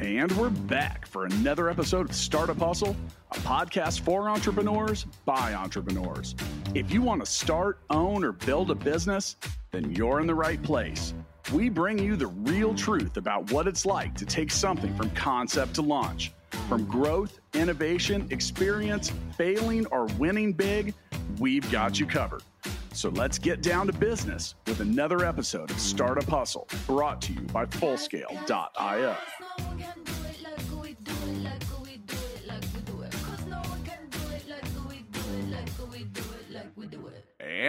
And we're back for another episode of Startup Hustle, a podcast for entrepreneurs by entrepreneurs. If you want to start, own, or build a business, then you're in the right place. We bring you the real truth about what it's like to take something from concept to launch. From growth, innovation, experience, failing, or winning big, we've got you covered. So let's get down to business with another episode of Startup Hustle brought to you by Fullscale.io.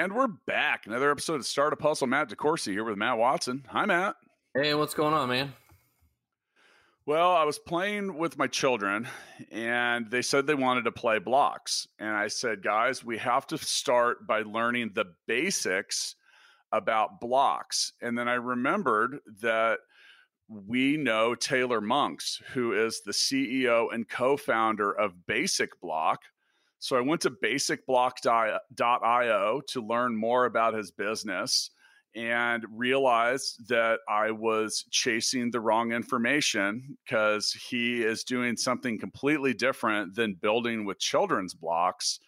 And we're back. Another episode of Startup Hustle. Matt DeCoursey here with Matt Watson. Hi, Matt. Hey, what's going on, man? Well, I was playing with my children and they said they wanted to play blocks. And I said, guys, we have to start by learning the basics about blocks. And then I remembered that we know Taylor Monks, who is the CEO and co founder of Basic Block. So I went to basicblock.io to learn more about his business and realized that I was chasing the wrong information because he is doing something completely different than building with children's blocks.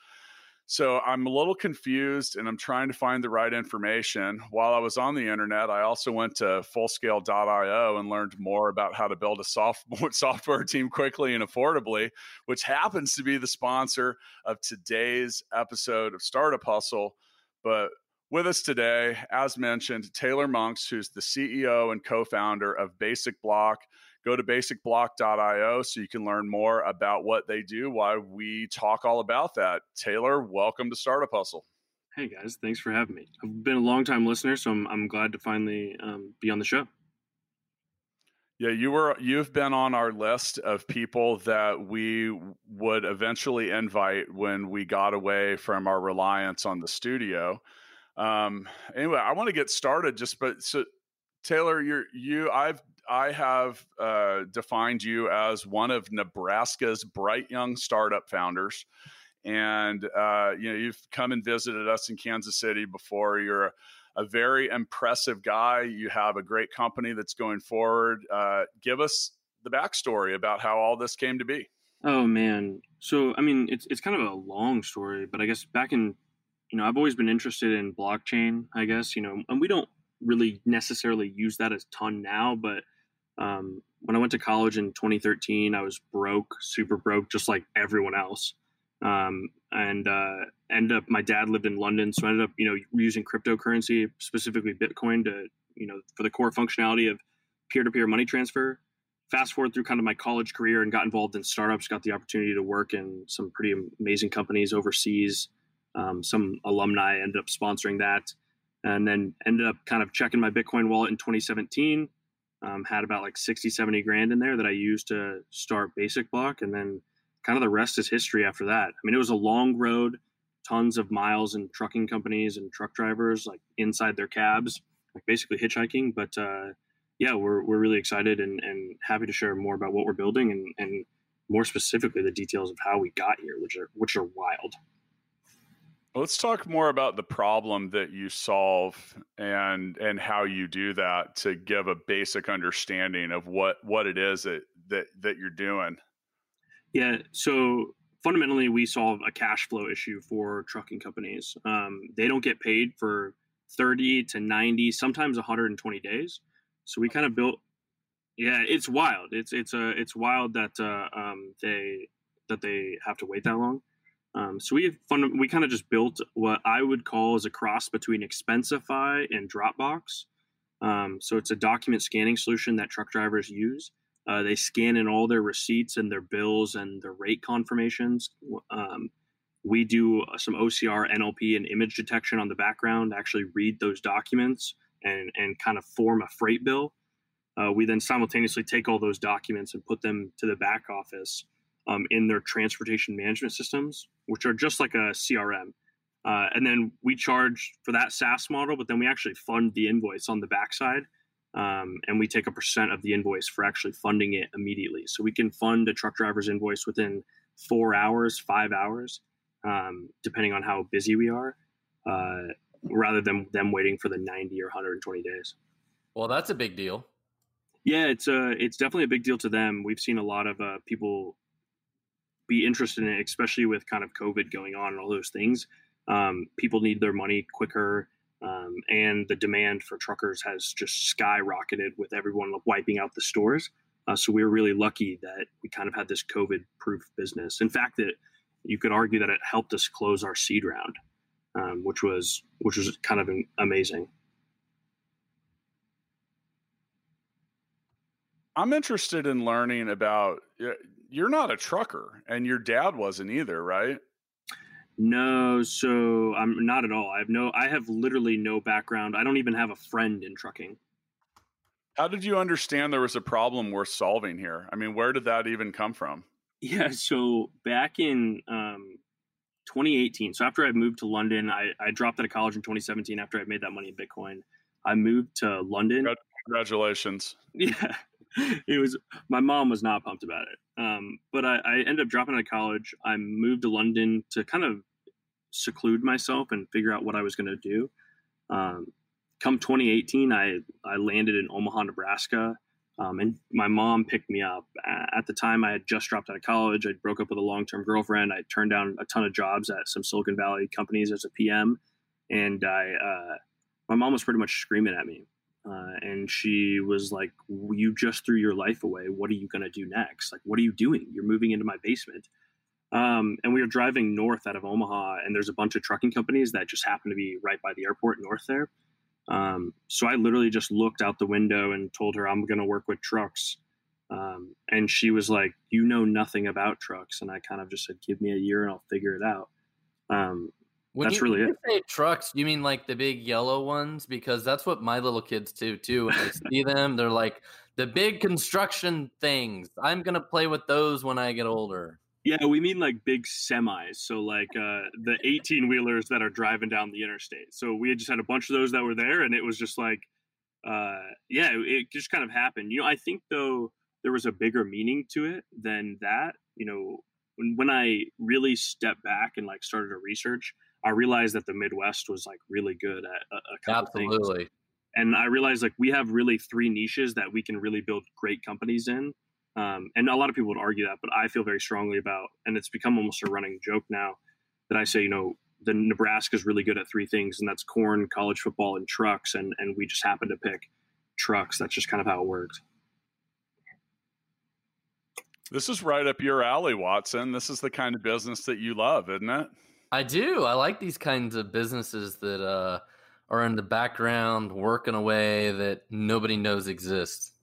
So I'm a little confused and I'm trying to find the right information. While I was on the internet, I also went to fullscale.io and learned more about how to build a soft, software team quickly and affordably, which happens to be the sponsor of today's episode of Startup Hustle. But with us today, as mentioned, Taylor Monks, who's the CEO and co founder of Basic Block. Go to basicblock.io so you can learn more about what they do, why we talk all about that. Taylor, welcome to Startup Hustle. Hey guys, thanks for having me. I've been a long time listener, so I'm, I'm glad to finally um, be on the show. Yeah, you were you've been on our list of people that we would eventually invite when we got away from our reliance on the studio. Um, anyway, I want to get started just but so Taylor, you're you I've I have uh, defined you as one of Nebraska's bright young startup founders. And uh, you know, you've come and visited us in Kansas City before. You're a, a very impressive guy. You have a great company that's going forward. Uh, give us the backstory about how all this came to be. Oh man, so I mean, it's it's kind of a long story, but I guess back in, you know, I've always been interested in blockchain. I guess you know, and we don't really necessarily use that a ton now, but um, when I went to college in 2013, I was broke, super broke, just like everyone else. Um, and uh, ended up, my dad lived in London, so I ended up, you know, using cryptocurrency, specifically Bitcoin, to, you know, for the core functionality of peer-to-peer money transfer. Fast forward through kind of my college career and got involved in startups, got the opportunity to work in some pretty amazing companies overseas. Um, some alumni ended up sponsoring that, and then ended up kind of checking my Bitcoin wallet in 2017 um, had about like 60, 70 grand in there that I used to start Basic Block. And then kind of the rest is history after that. I mean, it was a long road, tons of miles and trucking companies and truck drivers, like inside their cabs, like basically hitchhiking. But uh, yeah, we're, we're really excited and, and happy to share more about what we're building and, and more specifically the details of how we got here, which are, which are wild. Let's talk more about the problem that you solve and and how you do that to give a basic understanding of what what it is that that, that you're doing. Yeah, so fundamentally, we solve a cash flow issue for trucking companies. Um, they don't get paid for 30 to 90, sometimes 120 days. So we kind of built. Yeah, it's wild. It's it's a uh, it's wild that uh, um, they that they have to wait that long. Um, so we fun, we kind of just built what I would call as a cross between Expensify and Dropbox. Um, so it's a document scanning solution that truck drivers use. Uh, they scan in all their receipts and their bills and their rate confirmations. Um, we do some OCR, NLP, and image detection on the background. Actually, read those documents and and kind of form a freight bill. Uh, we then simultaneously take all those documents and put them to the back office um, in their transportation management systems, which are just like a CRM. Uh, and then we charge for that SaaS model, but then we actually fund the invoice on the backside. Um, and we take a percent of the invoice for actually funding it immediately. So we can fund a truck driver's invoice within four hours, five hours, um, depending on how busy we are, uh, rather than them waiting for the 90 or 120 days. Well, that's a big deal. Yeah, it's uh it's definitely a big deal to them. We've seen a lot of uh, people be interested in it, especially with kind of COVID going on and all those things. Um, people need their money quicker, um, and the demand for truckers has just skyrocketed with everyone wiping out the stores. Uh, so we were really lucky that we kind of had this COVID-proof business. In fact, that you could argue that it helped us close our seed round, um, which was which was kind of amazing. I'm interested in learning about. You're not a trucker, and your dad wasn't either, right? No, so I'm not at all. I have no. I have literally no background. I don't even have a friend in trucking. How did you understand there was a problem worth solving here? I mean, where did that even come from? Yeah, so back in um, 2018, so after I moved to London, I, I dropped out of college in 2017 after I made that money in Bitcoin. I moved to London. Congratulations. Yeah. it was my mom was not pumped about it. Um, but I, I ended up dropping out of college. I moved to London to kind of seclude myself and figure out what I was going to do. Um, come 2018, I I landed in Omaha, Nebraska, um, and my mom picked me up. At the time, I had just dropped out of college. I broke up with a long term girlfriend. I turned down a ton of jobs at some Silicon Valley companies as a PM, and I uh, my mom was pretty much screaming at me uh, and she was like, "You just threw your life away. What are you to do next? Like, what are you doing? You're moving into my basement." Um, and we were driving north out of Omaha, and there's a bunch of trucking companies that just happen to be right by the airport north there. Um, so I literally just looked out the window and told her I'm to work with trucks. Um, and she was like, "You know nothing about trucks," and I kind of just said, "Give me a year and I'll figure it out." Um, when that's you, really it. say trucks, you mean like the big yellow ones? Because that's what my little kids do too. When they see them, they're like the big construction things. I'm gonna play with those when I get older. Yeah, we mean like big semis. So like uh, the 18 wheelers that are driving down the interstate. So we had just had a bunch of those that were there, and it was just like, uh, yeah, it just kind of happened. You know, I think though there was a bigger meaning to it than that. You know, when when I really stepped back and like started to research I realized that the Midwest was like really good at a, a couple Absolutely. things. And I realized like we have really three niches that we can really build great companies in. Um, and a lot of people would argue that, but I feel very strongly about, and it's become almost a running joke now that I say, you know, the Nebraska is really good at three things, and that's corn, college football, and trucks. And and we just happen to pick trucks. That's just kind of how it works. This is right up your alley, Watson. This is the kind of business that you love, isn't it? I do. I like these kinds of businesses that uh, are in the background working away that nobody knows exist.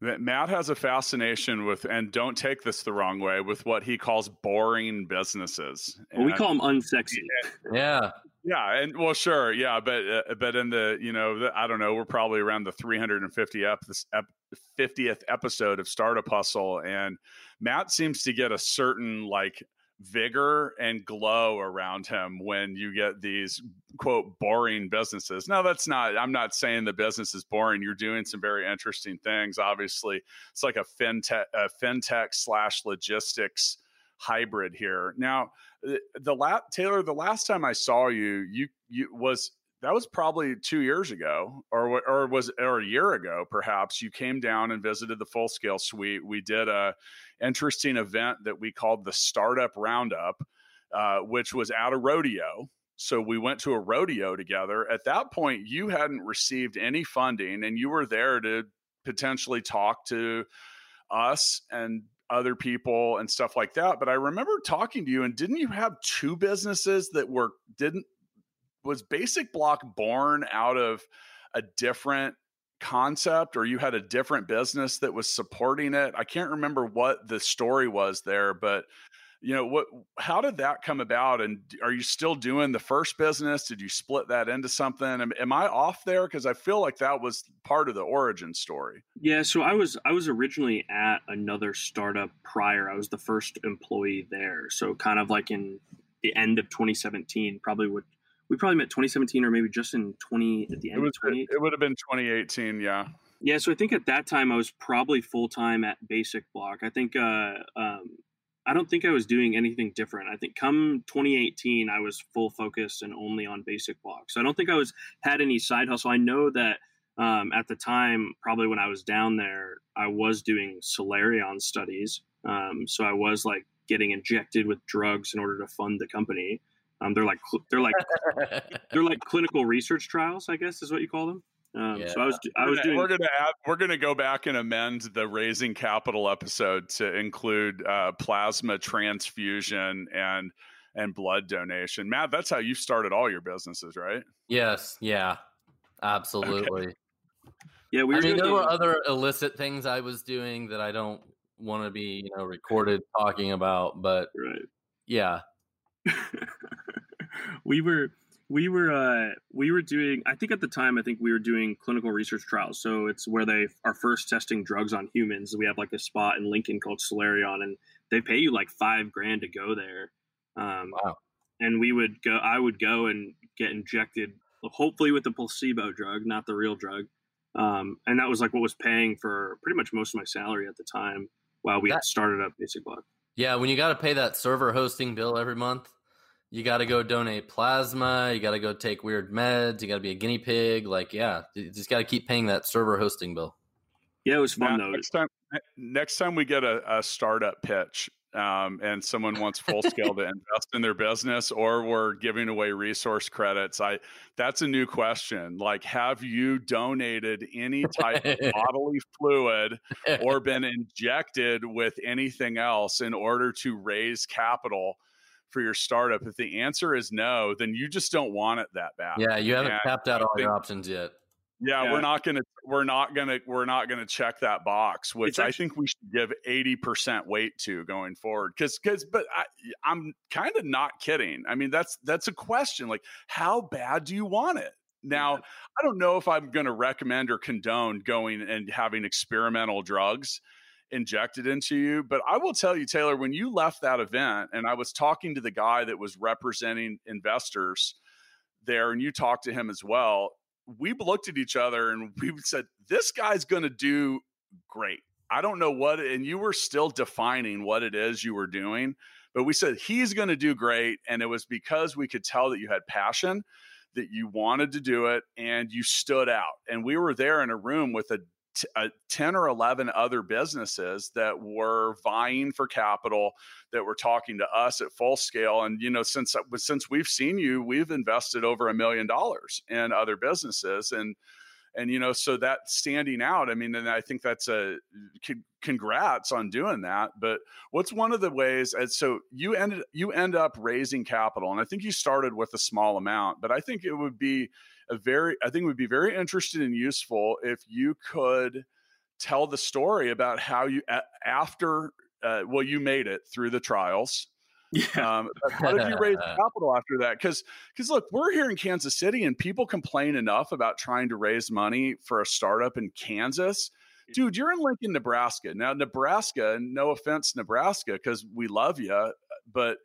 Matt has a fascination with, and don't take this the wrong way, with what he calls boring businesses. Well, we call them unsexy. yeah. Yeah, and well, sure, yeah, but uh, but in the you know the, I don't know, we're probably around the 350 ep, ep, 50th episode of Startup Hustle, and Matt seems to get a certain like vigor and glow around him when you get these quote boring businesses. Now that's not I'm not saying the business is boring. You're doing some very interesting things. Obviously, it's like a fintech a fintech slash logistics hybrid here. Now, eh, the last Taylor, the last time I saw you, you you was that was probably two years ago or or was or a year ago perhaps you came down and visited the full scale suite. We did a interesting event that we called the startup roundup uh, which was at a rodeo. So we went to a rodeo together. At that point you hadn't received any funding and you were there to potentially talk to us and other people and stuff like that. But i remember talking to you and didn't you have two businesses that were didn't was Basic Block born out of a different concept or you had a different business that was supporting it? I can't remember what the story was there, but you know what how did that come about? And are you still doing the first business? Did you split that into something? Am, am i off there? Because i feel like that was part of the origin story. Yeah so i was i was originally at another startup prior. I was the first employee there. So kind of like in the end of 2017 probably would we probably met 2017 or maybe just in 20 at the end it was, of 20 it would have been 2018 yeah. Yeah so i think at that time i was probably full-time at basic block. I think uh, um, i don't think i was doing anything different. I think come 2018 i was full focus and only on basic block. So i don't think i was had any side hustle. I know that um, at the time, probably when I was down there, I was doing Celerion studies. Um, so I was like getting injected with drugs in order to fund the company. Um, they're like they're like they're like clinical research trials, I guess is what you call them. Um, yeah. So I was I was doing. We're gonna add, we're gonna go back and amend the raising capital episode to include uh, plasma transfusion and and blood donation. Matt, that's how you started all your businesses, right? Yes. Yeah. Absolutely. Okay. Yeah, we. I mean, there were other illicit things I was doing that I don't want to be, you know, recorded talking about, but right. Yeah. we were we were uh, we were doing i think at the time i think we were doing clinical research trials. So it's where they are first testing drugs on humans we have like a spot in lincoln called celerion and they pay you like five grand to go there. Um, wow. and we would go i would go and get injected hopefully with the placebo drug not the real drug. Um, and that was like what was paying for pretty much most of my salary at the time while we that, had started up basic block yeah when you got to pay that server hosting bill every month you got to go donate plasma. You got to go take weird meds. You got to be a guinea pig. Like, yeah, you just got to keep paying that server hosting bill. Yeah, it was fun now, though. Next time, next time we get a, a startup pitch um, and someone wants full scale to invest in their business, or we're giving away resource credits, I that's a new question. Like, have you donated any type of bodily fluid or been injected with anything else in order to raise capital? For your startup? If the answer is no, then you just don't want it that bad. Yeah, you haven't and tapped out all think, your options yet. Yeah, yeah, we're not gonna we're not gonna we're not gonna check that box, which actually, I think we should give eighty percent weight to going forward. Because because but I, I'm kind of not kidding. I mean that's that's a question. Like, how bad do you want it? Now, yeah. I don't know if I'm going to recommend or condone going and having experimental drugs injected into you. But I will tell you, Taylor, when you left that event, and I was talking to the guy that was representing investors there, and you talked to him as well, we looked at each other and we said, This guy's going to do great. I don't know what, and you were still defining what it is you were doing, but we said, He's going to do great. And it was because we could tell that you had passion that you wanted to do it and you stood out. And we were there in a room with a t- uh, 10 or 11 other businesses that were vying for capital that were talking to us at full scale and you know since uh, since we've seen you we've invested over a million dollars in other businesses and and you know so that standing out i mean and i think that's a congrats on doing that but what's one of the ways and so you ended you end up raising capital and i think you started with a small amount but i think it would be a very I think would be very interesting and useful if you could tell the story about how you after uh, well you made it through the trials yeah. Um, how did you raise capital after that? Because because look, we're here in Kansas City, and people complain enough about trying to raise money for a startup in Kansas. Dude, you're in Lincoln, Nebraska. Now, Nebraska, no offense, Nebraska, because we love you, but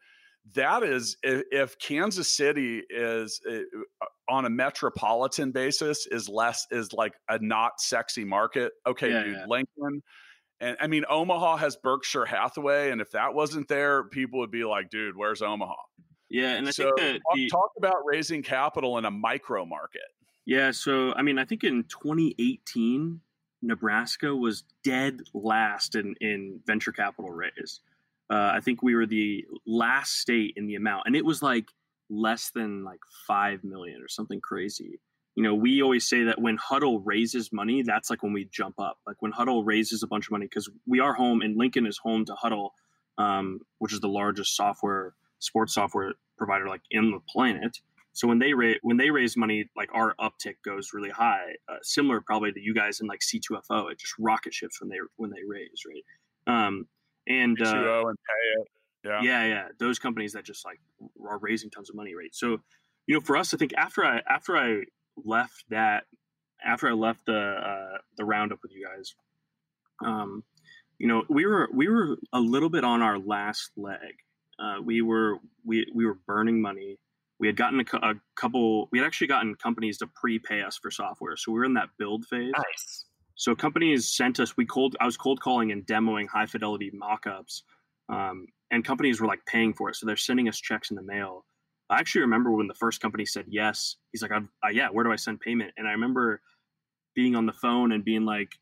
that is if, Kansas City is uh, on a metropolitan basis is less is like a not sexy market. Okay, yeah, dude, yeah. Lincoln. And I mean, Omaha has Berkshire Hathaway, and if that wasn't there, people would be like, "Dude, where's Omaha?" Yeah, and I so think that talk, the, talk about raising capital in a micro market. Yeah, so I mean, I think in 2018, Nebraska was dead last in in venture capital raise. Uh, I think we were the last state in the amount, and it was like less than like 5 million or something crazy. You know, we always say that when Hudl raises money, that's like when we jump up. Like when Hudl raises a bunch of money, because we are home and Lincoln is home to Hudl, um, which is the largest software, sports software provider like in the planet. So when they raise when they raise money, like our uptick goes really high. Uh, similar probably to you guys in like C2FO, it just rocket ships when they when they raise, right? Um, and C2O uh, and PayIt. Yeah. yeah, yeah, those companies that just like are raising tons of money, right? So, you know, for us, I think after I after I left that, after I left the uh, the roundup with you guys, um, you know, we were we were a little bit on our last leg. Uh, we were we we were burning money. We had gotten a, a couple. We had actually gotten companies to prepay us for software, so we were in that build phase. Nice. So companies sent us. We cold. I was cold calling and demoing high fidelity mockups. Um, and companies were like paying for it. So they're sending us checks in the mail. I actually remember when the first company said yes. He's like, uh, yeah, where do I send payment? And I remember being on the phone and being like,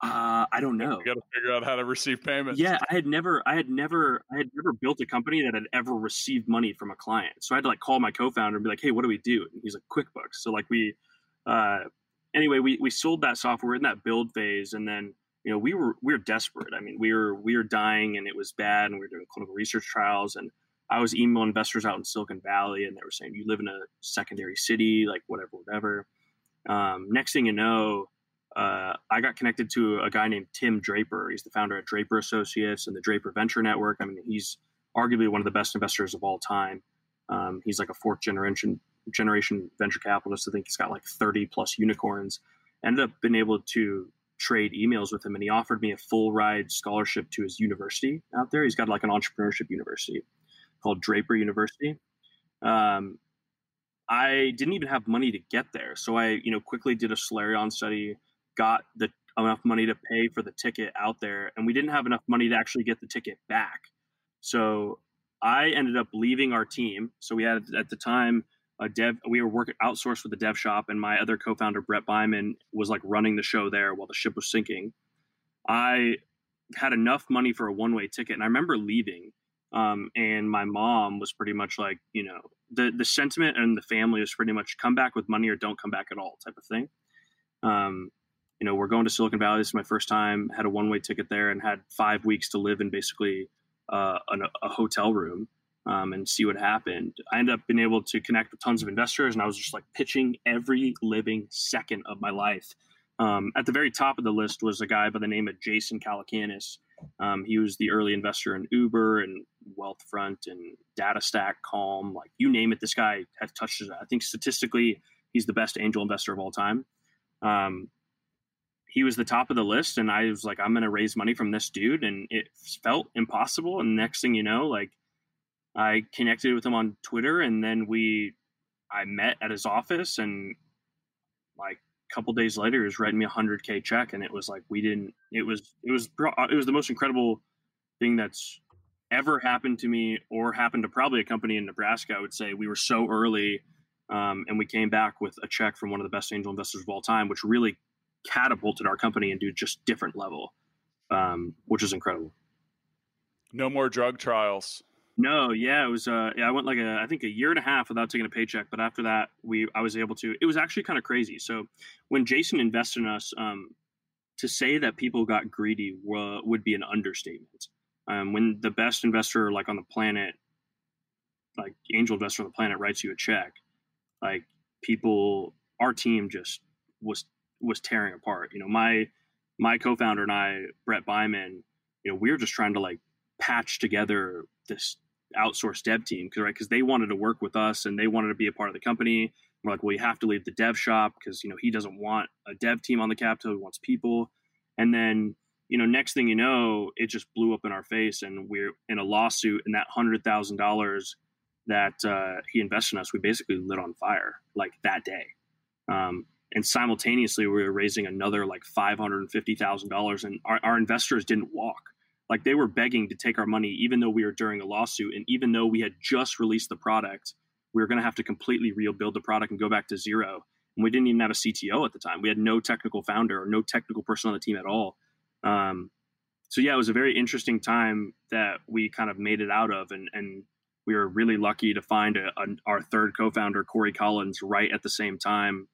uh, I don't know. You got to figure out how to receive payments. Yeah, I had never, I had never, I had never built a company that had ever received money from a client. So I had to like call my co-founder and be like, "Hey, what do we do?" And he's like, "QuickBooks." So like we, uh, anyway, we we sold that software in that build phase, and then you know we were we were desperate. I mean, we were we were dying, and it was bad, and we were doing clinical research trials, and I was emailing investors out in Silicon Valley, and they were saying, "You live in a secondary city, like whatever, whatever." Um, next thing you know uh, I got connected to a guy named Tim Draper. He's the founder of Draper Associates and the Draper Venture Network. I mean, he's arguably one of the best investors of all time. Um, he's like a fourth generation generation venture capitalist. I think he's got like 30 plus unicorns. Ended up being able to trade emails with him, and he offered me a full ride scholarship to his university out there. He's got like an entrepreneurship university called Draper University. Um, I didn't even have money to get there, so I, you know, quickly did a Celerion study got the enough money to pay for the ticket out there, and we didn't have enough money to actually get the ticket back. So I ended up leaving our team. So we had at the time a dev. We were working outsourced with the dev shop, and my other co-founder Brett Byman was like running the show there while the ship was sinking. I had enough money for a one-way ticket, and I remember leaving. Um, and my mom was pretty much like, you know, the the sentiment and the family was pretty much come back with money or don't come back at all type of thing. Um, you know, we're going to Silicon Valley. This is my first time. Had a one way ticket there and had five weeks to live in basically uh, an, a hotel room um, and see what happened. I ended up being able to connect with tons of investors, and I was just like pitching every living second of my life. Um, at the very top of the list was a guy by the name of Jason Calacanis. Um, he was the early investor in Uber and Wealthfront and DataStax, Calm, like you name it. This guy has touched it. I think statistically, he's the best angel investor of all time. Um, he was the top of the list and i was like i'm going to raise money from this dude and it felt impossible and next thing you know like i connected with him on twitter and then we i met at his office and like a couple days later he was writing me a 100k check and it was like we didn't it was it was it was the most incredible thing that's ever happened to me or happened to probably a company in nebraska i would say we were so early um, and we came back with a check from one of the best angel investors of all time which really catapulted our company into just different level, um, which is incredible. No more drug trials. No, yeah, it was. Uh, yeah, I went like a, I think a year and a half without taking a paycheck, but after that, we, I was able to. It was actually kind of crazy. So when Jason invested in us, um, to say that people got greedy w- would be an understatement. Um, when the best investor, like on the planet, like angel investor on the planet, writes you a check, like people, our team just was was tearing apart. You know, my my co-founder and I, Brett Byman, you know, we were just trying to like patch together this outsourced dev team, because right? Because they wanted to work with us and they wanted to be a part of the company. We're like, well, you have to leave the dev shop because you know he doesn't want a dev team on the capital; He wants people. And then you know, next thing you know, it just blew up in our face, and we're in a lawsuit, and that hundred thousand dollars that uh, he invested in us, we basically lit on fire like that day. Um, and simultaneously we were raising another like $550000 and our, our investors didn't walk. Like they were begging to take our money even though we were during a lawsuit and even though we had just released the product we were going to have to completely rebuild the product and go back to zero. And we didn't even have a cto at the time. We had no technical founder or no technical person on the team at all um, so yeah it was a very interesting time that we kind of made it out of and, and we were really lucky to find a, a, our third co-founder corey collins right at the same time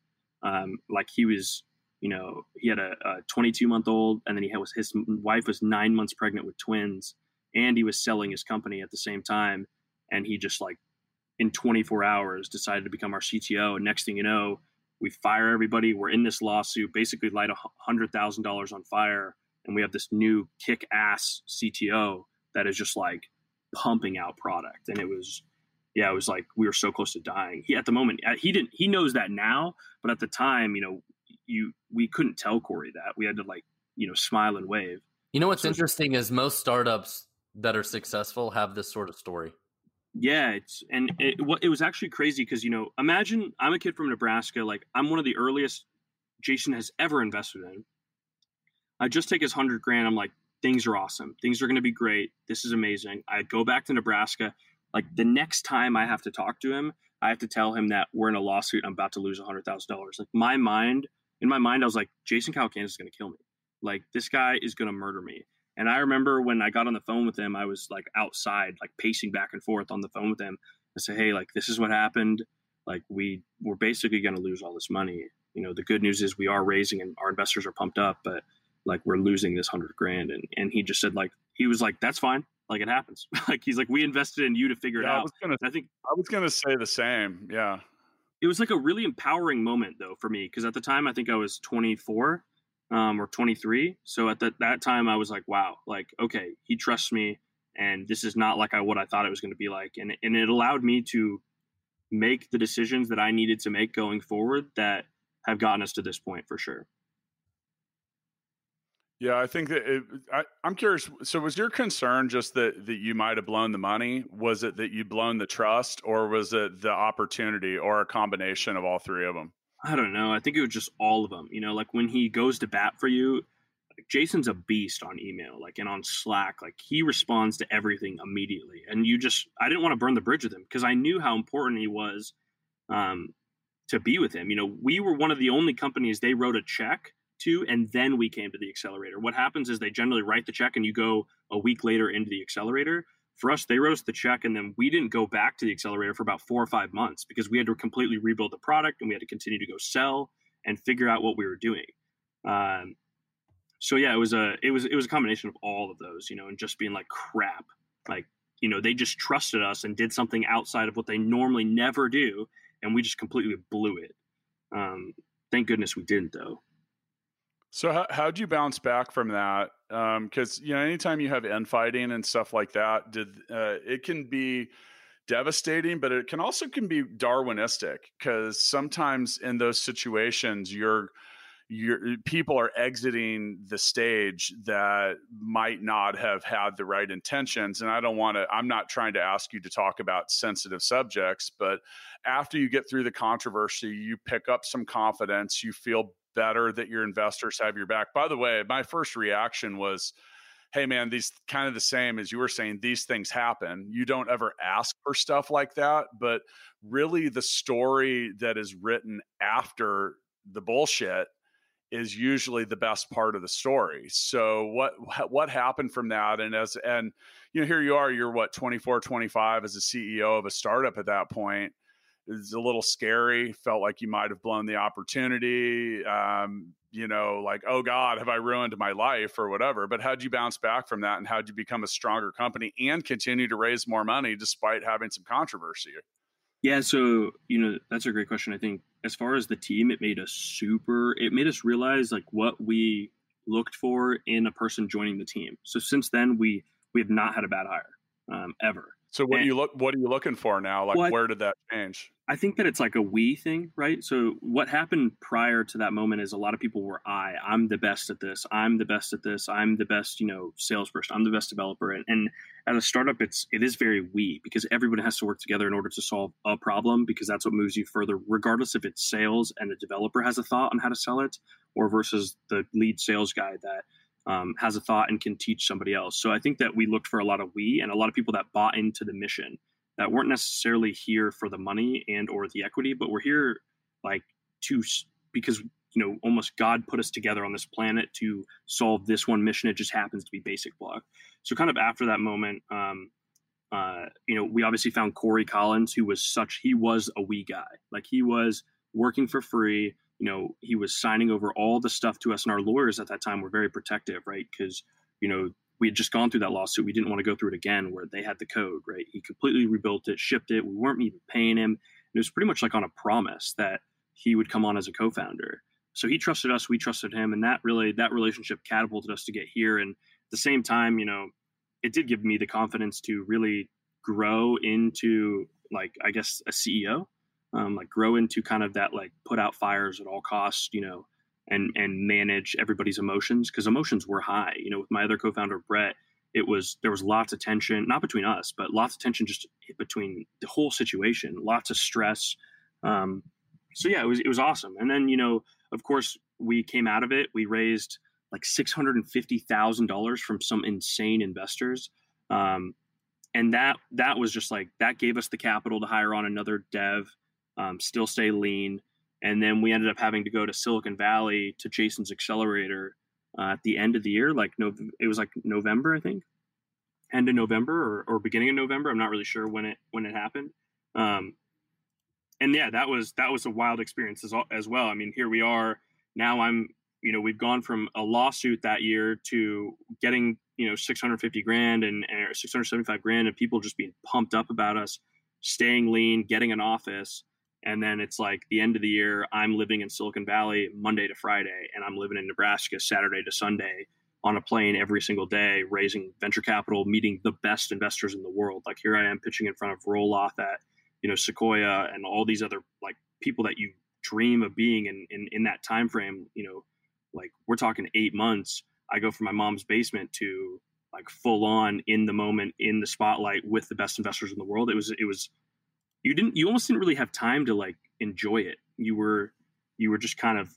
um, like he was, you know, he had a, a 22 month old, and then he was his wife was nine months pregnant with twins, and he was selling his company at the same time, and he just like in 24 hours decided to become our CTO. And next thing you know, we fire everybody. We're in this lawsuit, basically light a hundred thousand dollars on fire, and we have this new kick ass CTO that is just like pumping out product. And it was yeah, it was like we were so close to dying. He at the moment uh, he didn't he knows that now, but at the time, you know, you we couldn't tell Corey that. We had to like you know smile and wave. You know what's so interesting is most startups that are successful have this sort of story. Yeah, it's and it, it was actually crazy because you know imagine I'm a kid from Nebraska, like I'm one of the earliest Jason has ever invested in. I just take his hundred grand. I'm like, things are awesome. Things are going to be great. This is amazing. I go back to Nebraska like the next time I have to talk to him, I have to tell him that we're in a lawsuit. I'm about to lose hundred thousand dollars. Like my mind in my mind, I was like, Jason Calacanis is going to kill me. Like this guy is going to murder me. And I remember when I got on the phone with him, I was like outside, like pacing back and forth on the phone with him. I said, "Hey, like this is what happened. Like we we're basically going to lose all this money. You know, the good news is we are raising and our investors are pumped up, but like we're losing this hundred grand." And and he just said like he was like, "That's fine. Like it happens. like he's like, we invested in you to figure yeah, it out." I was gonna, I think I was gonna say the same. Yeah, it was like a really empowering moment though for me because at the time I think I was 24 um, or 23. So at the, that time I was like, wow, like okay, he trusts me, and this is not like I what I thought it was going to be like, and and it allowed me to make the decisions that I needed to make going forward that have gotten us to this point for sure. Yeah, I think that it, I, am curious. So, was your concern just that that you might have blown the money? Was it that you blown the trust, or was it the opportunity, or a combination of all three of them? I don't know. I think it was just all of them. You know, like when he goes to bat for you, like Jason's a beast on email, like and on Slack. Like he responds to everything immediately, and you just I didn't want to burn the bridge with him because I knew how important he was um, to be with him. You know, we were one of the only companies they wrote a check to, and then we came to the accelerator. What happens is they generally write the check and you go a week later into the accelerator. For us, they wrote us the check, and then we didn't go back to the accelerator for about four or five months because we had to completely rebuild the product and we had to continue to go sell and figure out what we were doing. Um, so yeah, it was a it was it was a combination of all of those, you know, and just being like crap, like you know they just trusted us and did something outside of what they normally never do, and we just completely blew it. Um, thank goodness we didn't though. So how how'd you bounce back from that? Because um, you know, anytime you have infighting and stuff like that, did uh, it can be devastating, but it can also can be Darwinistic because sometimes in those situations you're your people are exiting the stage that might not have had the right intentions and i don't want to i'm not trying to ask you to talk about sensitive subjects but after you get through the controversy you pick up some confidence you feel better that your investors have your back. By the way, my first reaction was, hey man, these kind of the same as you were saying, these things happen. You don't ever ask for stuff like that, but really the story that is written after the bullshit is usually the best part of the story. So what what happened from that and as and you know here you are you're what 24 25 as a CEO of a startup at that point is a little scary. Felt like you might have blown the opportunity. Um, you know, like, oh God, have I ruined my life or whatever? But how'd you bounce back from that and how'd you become a stronger company and continue to raise more money despite having some controversy? Yeah, so you know that's a great question. I think as far as the team, it made us super. It made us realize like what we looked for in a person joining the team. So since then, we we have not had a bad hire um, ever. So what and, you look what are you looking for now? Like well, where did that change? I think that it's like a we thing, right? So what happened prior to that moment is a lot of people were I, I'm the best at this, I'm the best at this, I'm the best, you know, salesperson, I'm the best developer. And, and at a startup it's it is very we because everybody has to work together in order to solve a problem because that's what moves you further, regardless if it's sales and the developer has a thought on how to sell it, or versus the lead sales guy that um, has a thought and can teach somebody else. So I think that we looked for a lot of we and a lot of people that bought into the mission that weren't necessarily here for the money and or the equity, but we're here like to because you know almost God put us together on this planet to solve this one mission. It just happens to be Basic Block. So kind of after that moment, um, uh, you know, we obviously found Corey Collins, who was such he was a we guy, like he was working for free you know, he was signing over all the stuff to us, and our lawyers at that time were very protective, right? Because you know we had just gone through that lawsuit. We didn't want to go through it again, where they had the code, right? He completely rebuilt it, shipped it. We weren't even paying him. It was pretty much like on a promise that he would come on as a co-founder. So he trusted us, we trusted him, and that really that relationship catapulted us to get here. And at the same time, you know, it did give me the confidence to really grow into like I guess a CEO um, like grow into kind of that like put out fires at all costs, you know, and and manage everybody's emotions because emotions were high. You know, with my other co-founder Brett, it was there was lots of tension, not between us, but lots of tension just between the whole situation, lots of stress. Um, so yeah, it was it was awesome. And then you know, of course, we came out of it. We raised like six hundred and fifty thousand dollars from some insane investors. Um, and that that was just like that gave us the capital to hire on another dev um, still stay lean, and then we ended up having to go to Silicon Valley to Jason's accelerator uh, at the end of the year, like no, it was like November, I think, end of November or, or beginning of November. I'm not really sure when it when it happened. Um, and yeah, that was that was a wild experience as, as well. I mean, here we are now. I'm you know we've gone from a lawsuit that year to getting you know 650 grand and, and 675 grand and people just being pumped up about us staying lean, getting an office and then it's like the end of the year, I'm living in Silicon Valley Monday to Friday, and I'm living in Nebraska Saturday to Sunday on a plane every single day, raising venture capital, meeting the best investors in the world. Like here I am pitching in front of Roelof at, you know, Sequoia and all these other like people that you dream of being in, in, in that time frame, you know, like we're talking eight months. I go from my mom's basement to like full on in the moment in the spotlight with the best investors in the world. It was it was you didn't you almost didn't really have time to like enjoy it. You were you were just kind of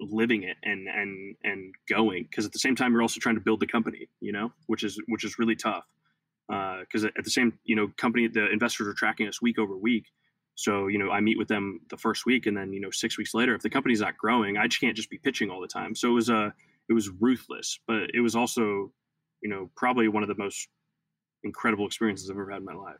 living it and and and going because at the same time you're also trying to build the company you know which is which is really tough. Because uh, at the same you know company the investors are tracking us week over week. So you know i meet with them the first week and then you know six weeks later if the company's not growing i just can't just be pitching all the time. So it was a uh, it was ruthless but it was also you know probably one of the most incredible experiences i've ever had in my life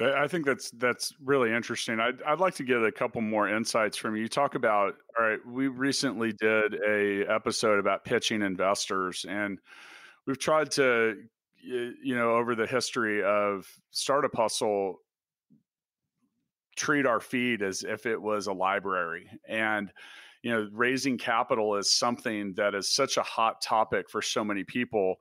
I think that's that's really interesting. I'd I'd like to get a couple more insights from you. You talk about all right. We recently did a episode about pitching investors, and we've tried to you know over the history of Startup Hustle treat our feed as if it was a library and you know raising capital is something that is such a hot topic for so many people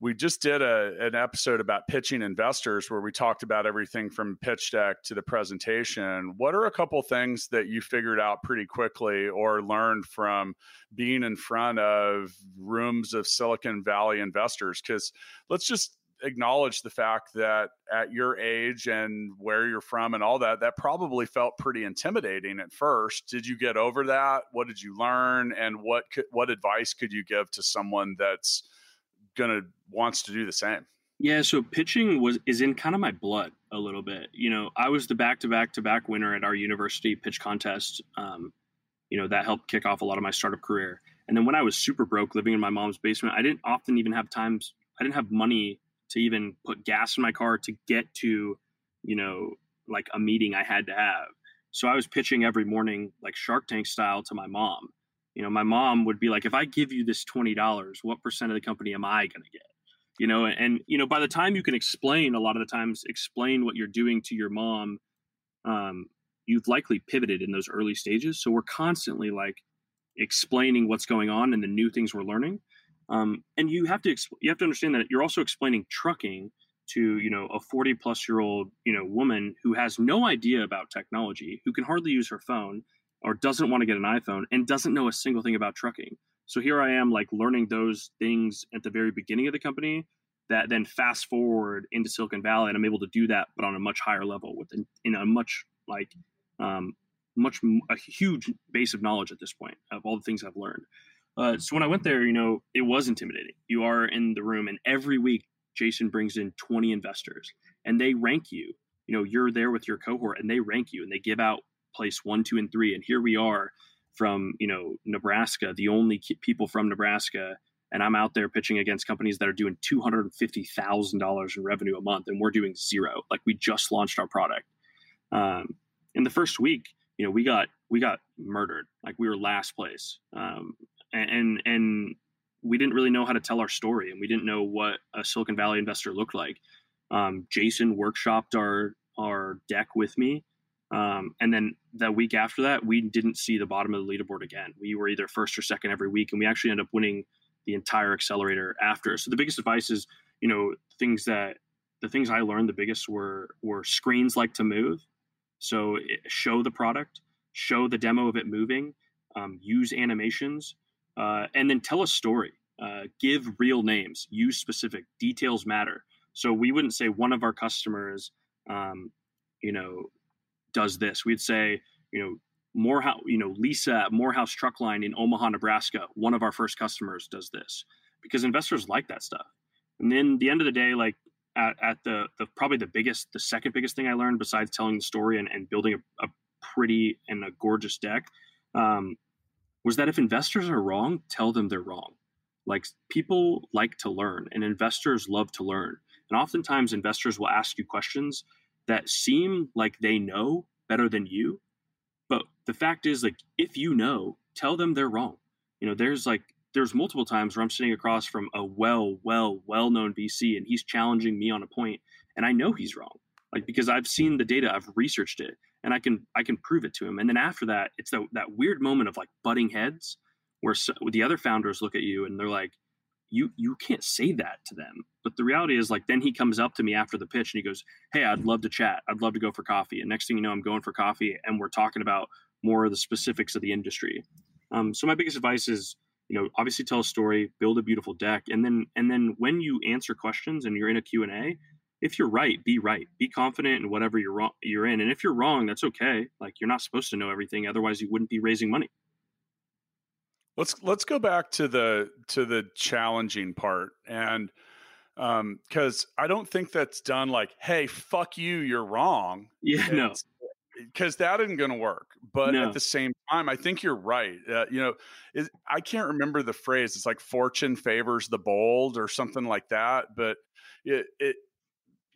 we just did a, an episode about pitching investors where we talked about everything from pitch deck to the presentation. What are a couple things that you figured out pretty quickly or learned from being in front of rooms of Silicon Valley investors? Because let's just acknowledge the fact that at your age and where you're from and all that, that probably felt pretty intimidating at first. Did you get over that? What did you learn? And what could, what advice could you give to someone that's gonna wants to do the same. Yeah, so pitching was is in kind of my blood a little bit. You know, I was the back to back to back winner at our university pitch contest. Um, you know, that helped kick off a lot of my startup career. And then when I was super broke, living in my mom's basement, I didn't often even have times. I didn't have money to even put gas in my car to get to, you know, like a meeting I had to have. So I was pitching every morning, like Shark Tank style, to my mom you know, my mom would be like, if I give you this $20, what percent of the company am I going to get? You know, and, you know, by the time you can explain, a lot of the times, explain what you're doing to your mom, um, you've likely pivoted in those early stages. So we're constantly like explaining what's going on and the new things we're learning. Um, and you have to exp- you have to understand that you're also explaining trucking to you know a 40 plus year old you know woman who has no idea about technology who can hardly use her phone or doesn't want to get an iPhone and doesn't know a single thing about trucking. So here I am, like learning those things at the very beginning of the company that then fast forward into Silicon Valley, and I'm able to do that, but on a much higher level with in a much like um, much a huge base of knowledge at this point of all the things I've learned. Uh, so when I went there, you know, it was intimidating. You are in the room, and every week Jason brings in 20 investors, and they rank you. You know, you're there with your cohort, and they rank you, and they give out place one, two, and three. And here we are from you know Nebraska, the only people from Nebraska, and I'm out there pitching against companies that are doing two hundred and fifty thousand dollars in revenue a month, and we're doing zero. Like we just launched our product. Um, in the first week, you know, we got we got murdered. Like we were last place, um, and and we didn't really know how to tell our story, and we didn't know what a Silicon Valley investor looked like. Um, Jason workshopped our our deck with me um, and then the week after that, we didn't see the bottom of the leaderboard again. We were either first or second every week, and we actually ended up winning the entire accelerator after. So the biggest advice is, you know, things that the things I learned the biggest were were screens like to move. So it, show the product, show the demo of it moving, um, use animations, uh, and then tell a story. Uh, give real names, use specific details matter. So we wouldn't say one of our customers, um, you know, does this. We'd say, you know, Morehouse, you know, Lisa Morehouse Truck Line in Omaha, Nebraska, one of our first customers does this because investors like that stuff. And then the end of the day, like at, at the, the probably the biggest, the second biggest thing I learned besides telling the story and, and building a, a pretty and a gorgeous deck um, was that if investors are wrong, tell them they're wrong. Like people like to learn and investors love to learn. And oftentimes investors will ask you questions that seem like they know better than you. But the fact is, like, if you know, tell them they're wrong. You know, there's like there's multiple times where I'm sitting across from a well, well, well known VC and he's challenging me on a point and I know he's wrong. Like because I've seen the data, I've researched it, and I can I can prove it to him. And then after that, it's the, that weird moment of like butting heads where so, the other founders look at you and they're like, you you can't say that to them. But the reality is like then he comes up to me after the pitch and he goes, "Hey, I'd love to chat. I'd love to go for coffee." And next thing you know, I'm going for coffee and we're talking about more of the specifics of the industry. Um, so my biggest advice is you know obviously tell a story build a beautiful deck and then and then when you answer questions and you're in a q&a if you're right be right be confident in whatever you're wrong you're in and if you're wrong that's okay like you're not supposed to know everything otherwise you wouldn't be raising money let's let's go back to the to the challenging part and um because i don't think that's done like hey fuck you you're wrong yeah no because that isn't going to work. But no. at the same time, I think you're right. Uh, you know, it, I can't remember the phrase. It's like fortune favors the bold or something like that. But it, it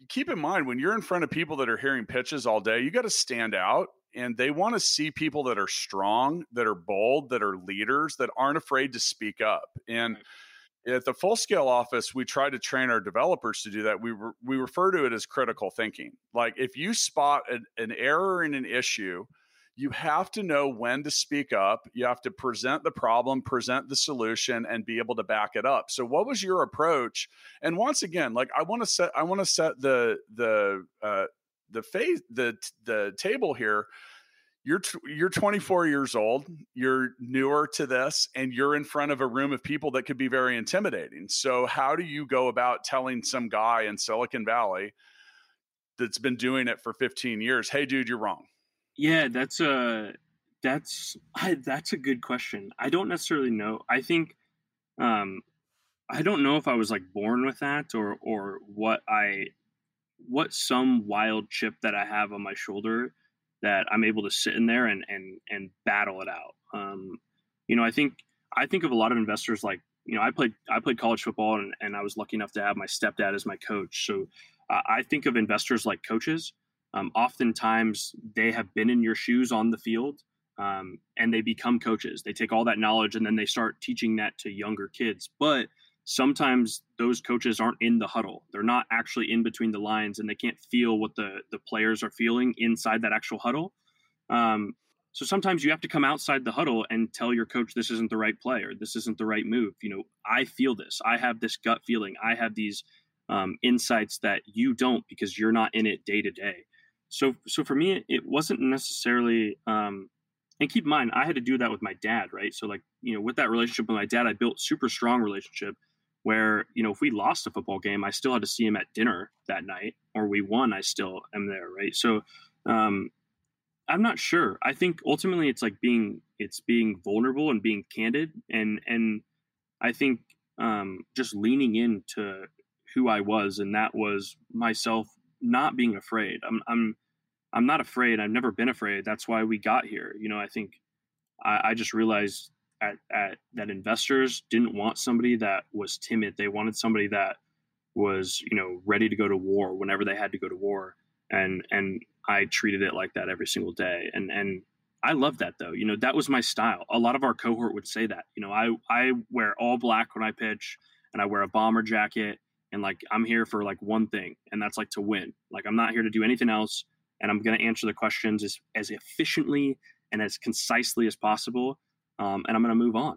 keep in mind when you're in front of people that are hearing pitches all day, you got to stand out. And they want to see people that are strong, that are bold, that are leaders, that aren't afraid to speak up. And at the full scale office we try to train our developers to do that we re- we refer to it as critical thinking like if you spot an, an, error in an issue you have to know when to speak up you have to present the problem present the solution and be able to back it up so what was your approach and once again like i want to set i want to set the the uh the phase the the table here you're you're 24 years old you're newer to this and you're in front of a room of people that could be very intimidating. So how do you go about telling some guy in silicon valley that's been doing it for 15 years hey dude you're wrong yeah that's a that's I, that's a good question. I don't necessarily know. I think um i don't know if i was like born with that or or what i what some wild chip that i have on my shoulder that I'm able to sit in there and and and battle it out. Um, you know, I think I think of a lot of investors like you know I played I played college football and, and I was lucky enough to have my stepdad as my coach. So uh, I think of investors like coaches. Um, oftentimes they have been in your shoes on the field um, and they become coaches. They take all that knowledge and then they start teaching that to younger kids. But sometimes those coaches aren't in the huddle. They're not actually in between the lines and they can't feel what the, the players are feeling inside that actual huddle. Um, so sometimes you have to come outside the huddle and tell your coach this isn't the right play or this isn't the right move. You know, I feel this. I have this gut feeling. I have these um, insights that you don't because you're not in it day to day. So, so for me, it wasn't necessarily. Um, and keep in mind, I had to do that with my dad, right? So, like, you know, with that relationship with my dad, I built super strong relationship where you know if we lost a football game i still had to see him at dinner that night or we won i still am there right? So um, i'm not sure. I think ultimately it's like being it's being vulnerable and being candid and and i think um, just leaning into who i was and that was myself not being afraid. I'm i'm i'm not afraid. I've never been afraid. That's why we got here. You know i think i, I just realized at, at that investors didn't want somebody that was timid. They wanted somebody that was, you know, ready to go to war whenever they had to go to war. And and I treated it like that every single day. And and I love that though. You know, that was my style. A lot of our cohort would say that. You know, I I wear all black when I pitch and I wear a bomber jacket and like I'm here for like one thing and that's like to win. Like I'm not here to do anything else and I'm going to answer the questions as as efficiently and as concisely as possible um, and I'm going to move on.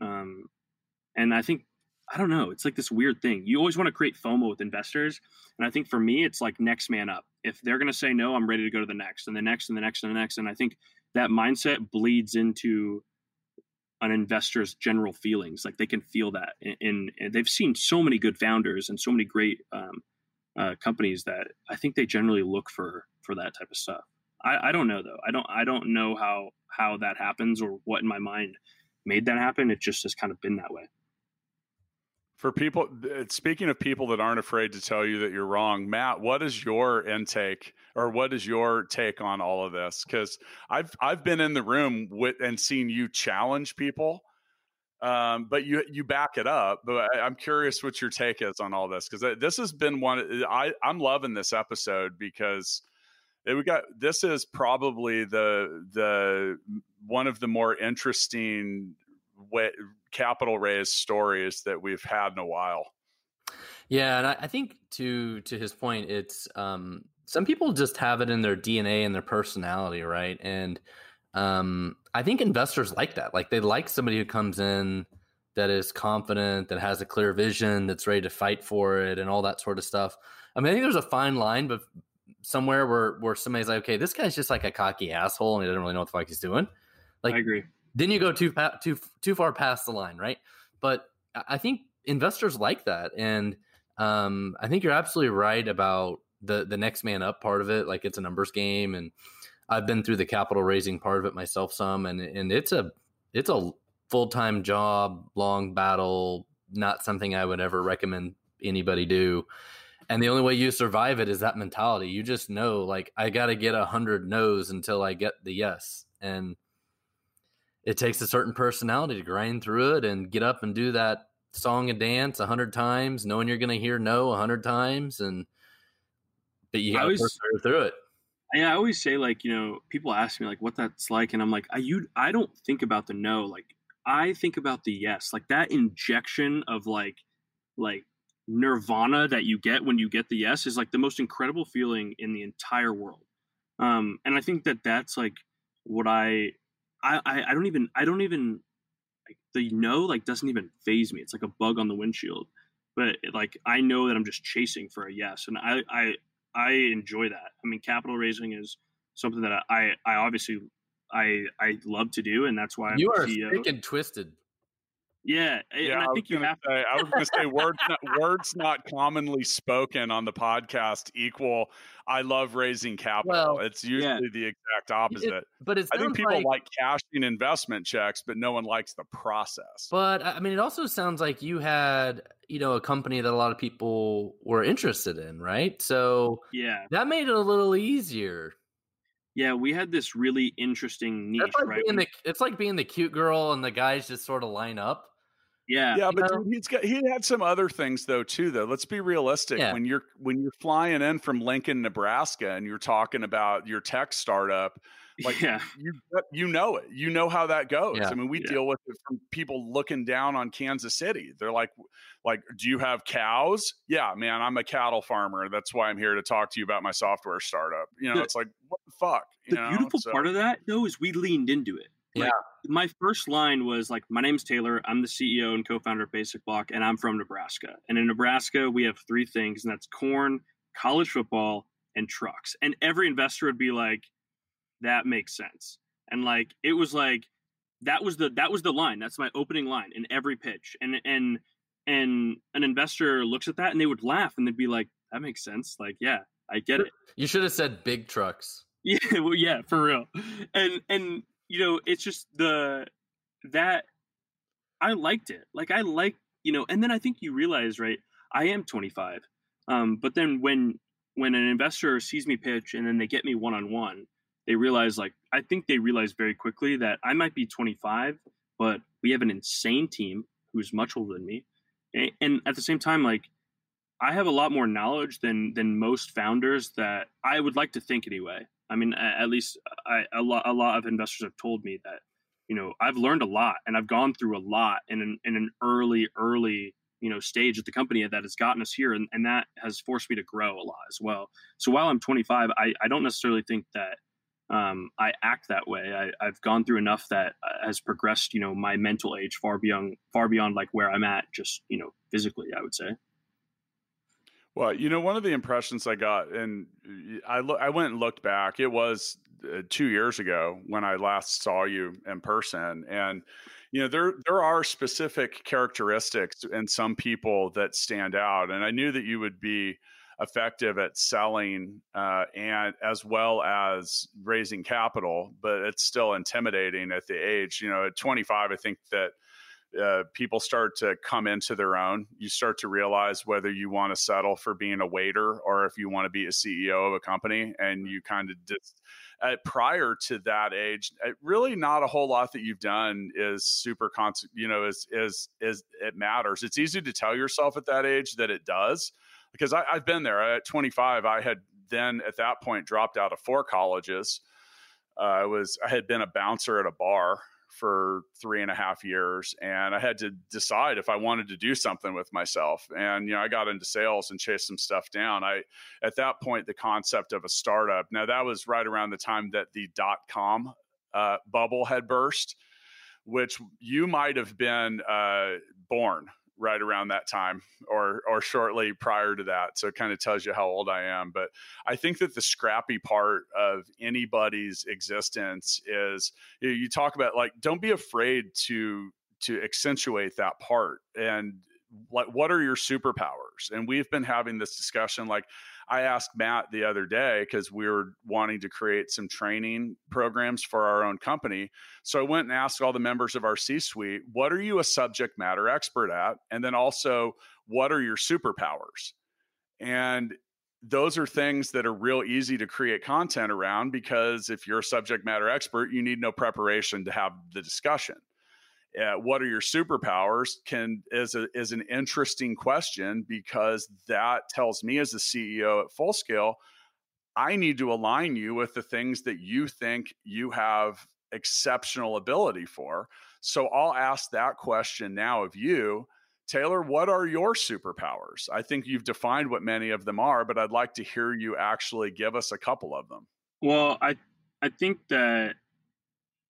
Um, and I think I don't know. It's like this weird thing. You always want to create FOMO with investors, and I think for me, it's like next man up. If they're going to say no, I'm ready to go to the next, and the next, and the next, and the next. And I think that mindset bleeds into an investor's general feelings. Like they can feel that, and, they've seen so many good founders and so many great um, uh, companies that I think they generally look for for that type of stuff. I, I don't know though. I don't I don't know how how that happens or what in my mind made that happen. It just has kind of been that way. For people, speaking of people that aren't afraid to tell you that you're wrong, Matt, what is your intake or what is your take on all of this? Because I've I've been in the room with and seen you challenge people, um, but you you back it up. But I, am curious what your take is on all this because this has been one. I I'm loving this episode because we got this is probably the the one of the more interesting way, capital raise stories that we've had in a while. Yeah, and I, I think to to his point, it's um, some people just have it in their DNA and their personality, right? And um, I think investors like that. Like they like somebody who comes in that is confident, that has a clear vision, that's ready to fight for it, and all that sort of stuff. I mean, I think there's a fine line, but somewhere where where somebody's like, okay, this guy's just like a cocky asshole, and he doesn't really know what the fuck he's doing. Like, I agree. Then you go too too too far past the line, right? But I think investors like that, and um, I think you're absolutely right about the the next man up part of it. Like it's a numbers game, and I've been through the capital raising part of it myself some, and and it's a it's a full time job, long battle, not something I would ever recommend anybody do. And the only way you survive it is that mentality. You just know, like, I got to get a hundred no's until I get the yes. And it takes a certain personality to grind through it and get up and do that song and dance a hundred times, knowing you're going to hear no a hundred times, and but you got to persevere through it. Yeah, I always say like you know people ask me like what that's like, and I'm like I you I don't think about the no, like I think about the yes, like that injection of like like nirvana that you get when you get the yes is like the most incredible feeling in the entire world. Um, and I think that that's like what I I, I, don't even I don't even like the no like doesn't even faze me. It's like a bug on the windshield. But like I know that I'm just chasing for a yes, and I I I enjoy that. I mean, capital raising is something that I I obviously I I love to do, and that's why I'm you are sick and twisted. Yeah, yeah. I, I think you have. Say, I was going to say words, not, words not commonly spoken on the podcast equal. I love raising capital. Well, it's usually yeah. the exact opposite. It, but it's I think people like, like cashing investment checks, but no one likes the process. But I mean, it also sounds like you had you know a company that a lot of people were interested in, right? So yeah, that made it a little easier. Yeah, we had this really interesting niche, like right? The, it's like being the cute girl and the guys just sort of line up. Yeah, yeah, but dude, he's got he had some other things though too. Though let's be realistic. Yeah. When you're when you're flying in from Lincoln, Nebraska, and you're talking about your tech startup, like yeah. you you know it. You know how that goes. Yeah. I mean, we deal with it from people looking down on Kansas City. They're like, like, do you have cows? Yeah, man, I'm a cattle farmer. That's why I'm here to talk to you about my software startup. You know, the, it's like what the fuck. the know? beautiful so, part of that though is we leaned into it. Like, yeah. My first line was like, "My name's Taylor. I'm the CEO and co-founder of Basic Block, and I'm from Nebraska. And in Nebraska, we have three things, and that's corn, college football, and trucks. And every investor would be like, "That makes sense." And like, it was like that was the that was the line. That's my opening line in every pitch. And and and an investor looks at that and they would laugh and they'd be like, "That makes sense. Like, yeah, I get it." You should have said big trucks. Yeah, well, yeah, for real. And and you know, it's just the that I liked it. Like I like, you know, and then I think you realize, right? I am 25. Um, but then when when an investor sees me pitch and then they get me one on one, they realize like I think they realize very quickly that I might be 25, but we have an insane team who's much older than me. And, and at the same time, like I have a lot more knowledge than than most founders that I would like to think anyway. I mean, at least I, a lot a lot of investors have told me that you know I've learned a lot and I've gone through a lot in an in an early early you know stage at the company that has gotten us here and, and that has forced me to grow a lot as well. So while I'm 25, I, I don't necessarily think that um, I act that way. I, have gone through enough that uh, has progressed, you know, my mental age far beyond far beyond like where I'm at, just you know, physically. I would say. Well, you know, one of the impressions I got, and I lo- I went and looked back. It was uh, two years ago when I last saw you in person, and you know there there are specific characteristics in some people that stand out, and I knew that you would be effective at selling uh, and as well as raising capital, but it's still intimidating at the age. You know, at 25, I think that uh, people start to come into their own. You start to realize whether you want to settle for being a waiter or if you want to be a CEO of a company, and you kind of just. Uh, prior to that age, uh, really not a whole lot that you've done is super con- you know is is is it matters. It's easy to tell yourself at that age that it does because I, I've been there. At 25, I had then at that point dropped out of four colleges. Uh, I was I had been a bouncer at a bar for three and a half years and i had to decide if i wanted to do something with myself and you know i got into sales and chased some stuff down. I at that point the concept of a startup now that was right around the time that the dot com uh, bubble had burst which you might have been uh, born right around that time or or shortly prior to that. So it kind of tells you how old i am. But i think that the scrappy part of anybody's existence is you, know, you talk about like don't be afraid to to accentuate that part. And like what are your superpowers? And we've been having this discussion like I asked Matt the other day because we were wanting to create some training programs for our own company. So I went and asked all the members of our C suite, what are you a subject matter expert at? And then also, what are your superpowers? And those are things that are real easy to create content around because if you're a subject matter expert, you need no preparation to have the discussion uh, what are your superpowers can is a, is an interesting question because that tells me as the CEO at Full Scale, I need to align you with the things that you think you have exceptional ability for. So I'll ask that question now of you. Taylor, what are your superpowers? I think you've defined what many of them are, but I'd like to hear you actually give us a couple of them. Well, I I think that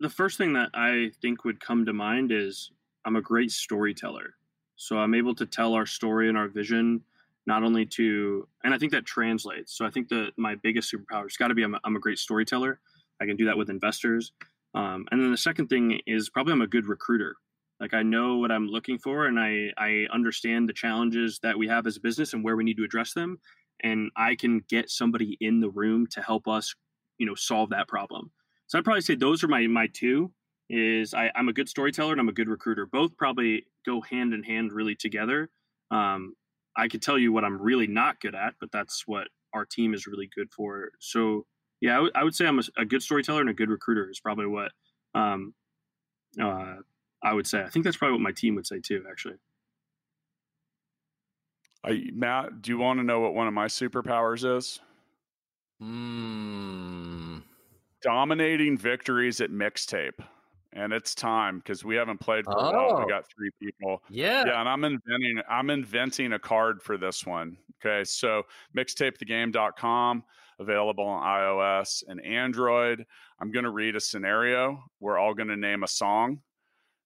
the first thing that I think would come to mind is I'm a great storyteller. So I'm able to tell our story and our vision not only to, and I think that translates. So I think that my biggest superpower has got to be I'm a, I'm a great storyteller. I can do that with investors. Um, and then the second thing is probably I'm a good recruiter. Like I know what I'm looking for and I, I understand the challenges that we have as a business and where we need to address them. And I can get somebody in the room to help us, you know, solve that problem. So I'd probably say those are my my two. Is I, am a good storyteller and I'm a good recruiter. Both probably go hand in hand really together. Um, I could tell you what I'm really not good at, but that's what our team is really good for. So yeah, I, w- I would say I'm a, a, good storyteller and a good recruiter is probably what um, uh, I would say. I think that's probably what my team would say too, actually. I, Matt, do you want to know what one of my superpowers is? Hmm dominating victories at mixtape. And it's time because we haven't played for oh. a while. We oh. got three people. Yeah. Yeah. And I'm inventing I'm inventing a card for this one. Okay. So mixtapethegame.com available on iOS and Android. I'm gonna read a scenario. We're all gonna name a song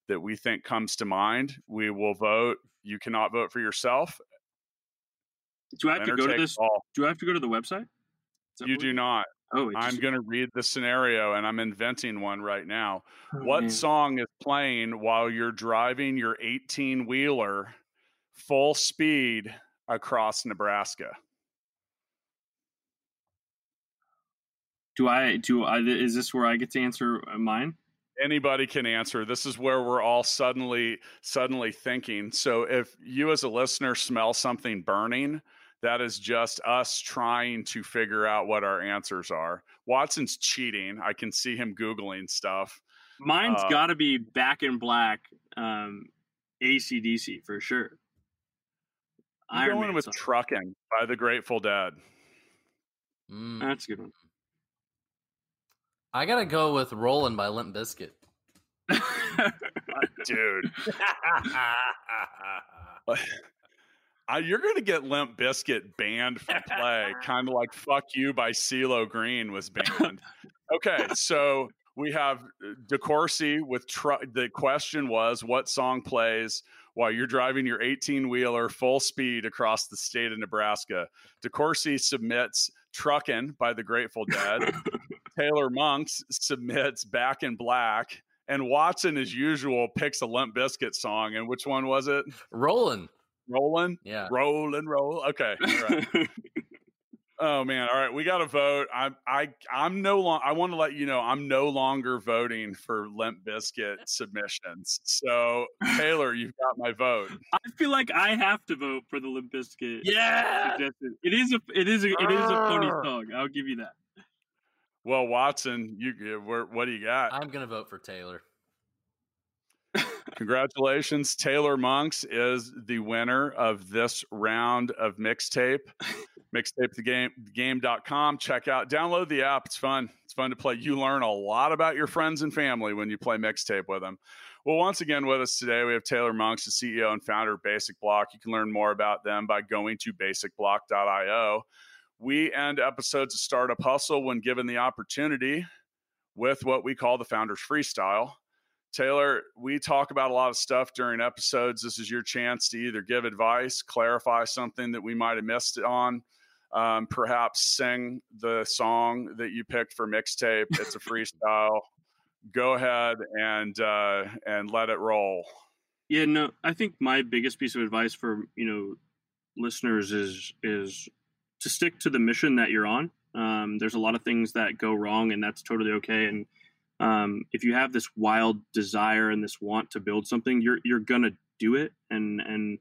that we think comes to mind. We will vote. You cannot vote for yourself. Do I have Winner to go to this? All. Do I have to go to the website? You do not. Oh, I'm going to read the scenario and I'm inventing one right now. Oh, what man. song is playing while you're driving your 18 wheeler full speed across Nebraska? Do I do I is this where I get to answer uh, mine? Anybody can answer. This is where we're all suddenly suddenly thinking. So if you as a listener smell something burning, that is just us trying to figure out what our answers are. Watson's cheating. I can see him Googling stuff. Mine's uh, got to be back in black um, ACDC for sure. I'm going with song. Trucking by the Grateful Dead. Mm. That's a good one. I got to go with Rolling by Limp Bizkit. Dude. I, you're going to get Limp Bizkit banned from play, kind of like "Fuck You" by CeeLo Green was banned. okay, so we have uh, DeCoursey with tr- the question was, what song plays while you're driving your 18 wheeler full speed across the state of Nebraska? DeCoursey submits "Truckin'" by the Grateful Dead. Taylor Monks submits "Back in Black." And Watson, as usual, picks a Limp Bizkit song. And which one was it? Rolling. Rolling? Yeah. Roll and roll. Okay. All right. Oh man! All right, we got to vote. I'm I I'm no long. I want to let you know I'm no longer voting for Limp Bizkit submissions. So Taylor, you've got my vote. I feel like I have to vote for the Limp Bizkit. Yeah, suggestion. it is a it is a it is a funny song. I'll give you that. Well, Watson, you what do you got? I'm gonna vote for Taylor. Congratulations. Taylor Monks is the winner of this round of mixtape. Mixtape the game game.com. Check out, download the app. It's fun. It's fun to play. You learn a lot about your friends and family when you play mixtape with them. Well, once again with us today, we have Taylor Monks, the CEO and founder of Basic Block. You can learn more about them by going to basicblock.io. We end episodes of Startup Hustle when given the opportunity with what we call the Founders Freestyle. Taylor, we talk about a lot of stuff during episodes. This is your chance to either give advice, clarify something that we might have missed on, um, perhaps sing the song that you picked for mixtape. It's a freestyle. Go ahead and uh, and let it roll. Yeah, no, I think my biggest piece of advice for you know listeners is is to stick to the mission that you're on. Um, there's a lot of things that go wrong, and that's totally okay. And um, if you have this wild desire and this want to build something, you're you're gonna do it, and and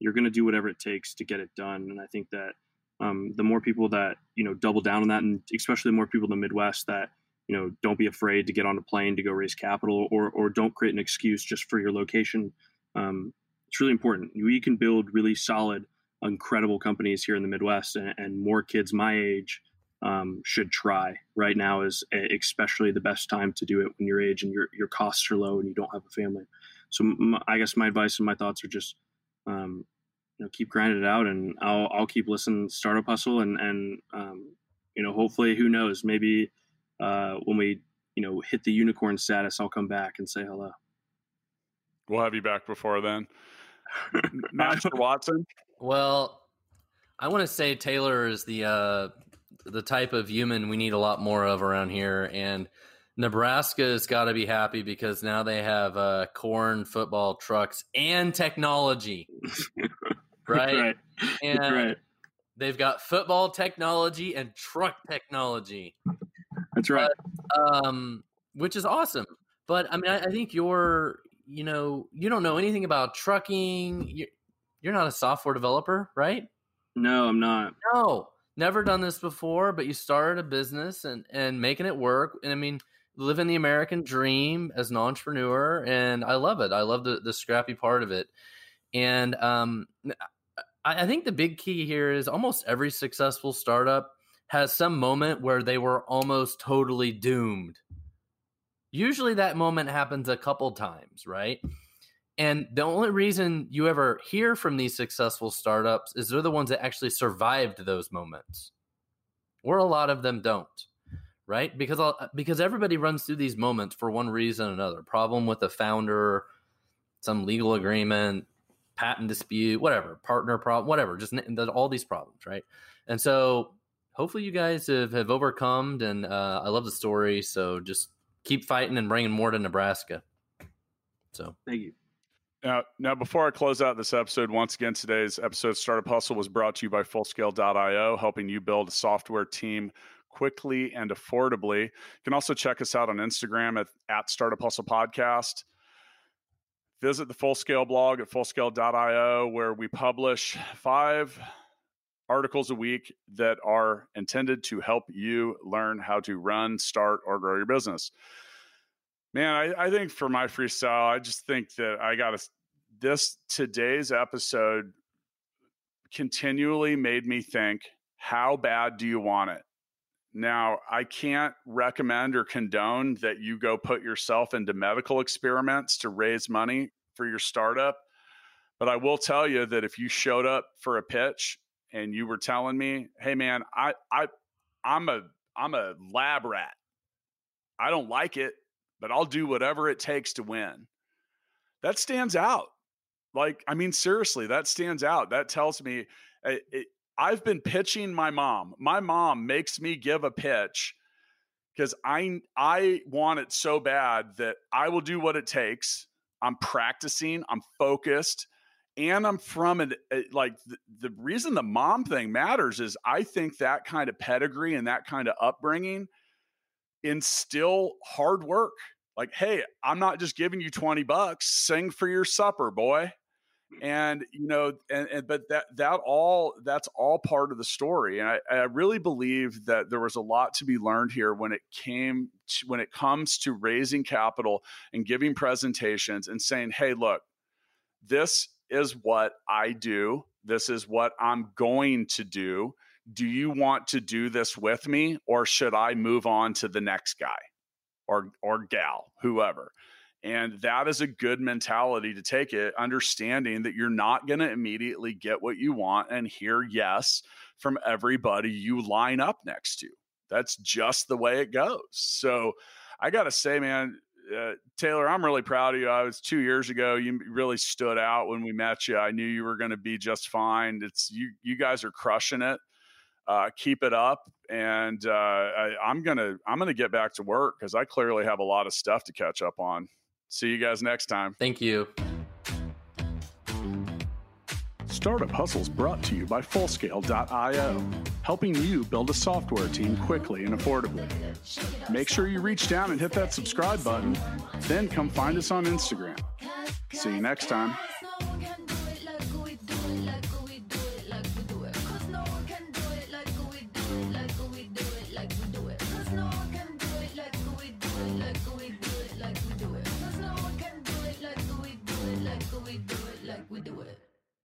you're gonna do whatever it takes to get it done. And I think that um, the more people that you know double down on that, and especially the more people in the Midwest that you know don't be afraid to get on a plane to go raise capital, or or don't create an excuse just for your location. Um, it's really important. We can build really solid, incredible companies here in the Midwest, and, and more kids my age um, should try. Right now is especially the best time to do it when your age and your your costs are low and you don't have a family. So my, I guess my advice and my thoughts are just um, you know keep grinding it out, and I'll I'll keep listening to Startup Hustle, and and um, you know hopefully who knows maybe uh, when we you know hit the unicorn status, I'll come back and say hello. We'll have you back before then. Master Watson. Well, I want to say Taylor is the uh, the type of human we need a lot more of around here. And Nebraska has got to be happy because now they have uh, corn, football, trucks, and technology. right? right. And right. they've got football technology and truck technology. That's right. But, um, which is awesome. But I mean, I, I, think you're, you know, you don't know anything about trucking. You're, you're not a software developer, right? No, I'm not. No never done this before, but you started a business and and making it work. And I mean, living the American dream as an entrepreneur, and I love it. I love the the scrappy part of it. And um, I, I think the big key here is almost every successful startup has some moment where they were almost totally doomed. Usually, that moment happens a couple times, right? And the only reason you ever hear from these successful startups is they're the ones that actually survived those moments, or a lot of them don't, right? Because because everybody runs through these moments for one reason or another. Problem with the founder, some legal agreement, patent dispute, whatever, partner problem, whatever. Just all these problems, right? And so hopefully you guys have, have overcome. And uh, I love the story. So just keep fighting and bringing more to Nebraska. So thank you. Now, now, before I close out this episode, once again, today's episode Startup Hustle was brought to you by Fullscale.io, helping you build a software team quickly and affordably. You can also check us out on Instagram at, at Startup Hustle Podcast. Visit the Fullscale blog at fullscale.io, where we publish five articles a week that are intended to help you learn how to run, start, or grow your business. Man, I, I think for my freestyle, I just think that I got. This today's episode continually made me think how bad do you want it? Now, I can't recommend or condone that you go put yourself into medical experiments to raise money for your startup. But I will tell you that if you showed up for a pitch and you were telling me, "Hey man, I I I'm a I'm a lab rat. I don't like it but I'll do whatever it takes to win. That stands out. Like, I mean, seriously, that stands out. That tells me it, eh, it, I've been pitching my mom. My mom makes me give a pitch because I I want it so bad that I will do what it takes. I'm practicing. I'm focused, and I'm from it. Like the, the reason the mom thing matters is I think that kind of pedigree and that kind of upbringing instill hard work. Like, hey, I'm not just giving you 20 bucks, sing for your supper, boy. Mm. And you know, and, and but that that all that's all part of the story. And I, I really believe that there was a lot to be learned here when it came to, when it comes to raising capital and giving presentations and saying, hey, look, this is what I do. This is what I'm going to do. Do you want to do this with me or should I move on to the next guy or or gal, whoever? And that is a good mentality to take it, understanding that you're not going to immediately get what you want and hear yes from everybody you line up next to. That's just the way it goes. So I got to say, man, uh, Taylor, I'm really proud of you. I was two years ago. You really stood out when we met you. I knew you were going to be just fine. It's you. You guys are crushing it. Uh, keep it up, and uh, I, I'm gonna I'm gonna get back to work because I clearly have a lot of stuff to catch up on. See you guys next time. Thank you. Startup Hustles brought to you by Fullscale.io, helping you build a software team quickly and affordably. Make sure you reach down and hit that subscribe button, then come find us on Instagram. See you next time.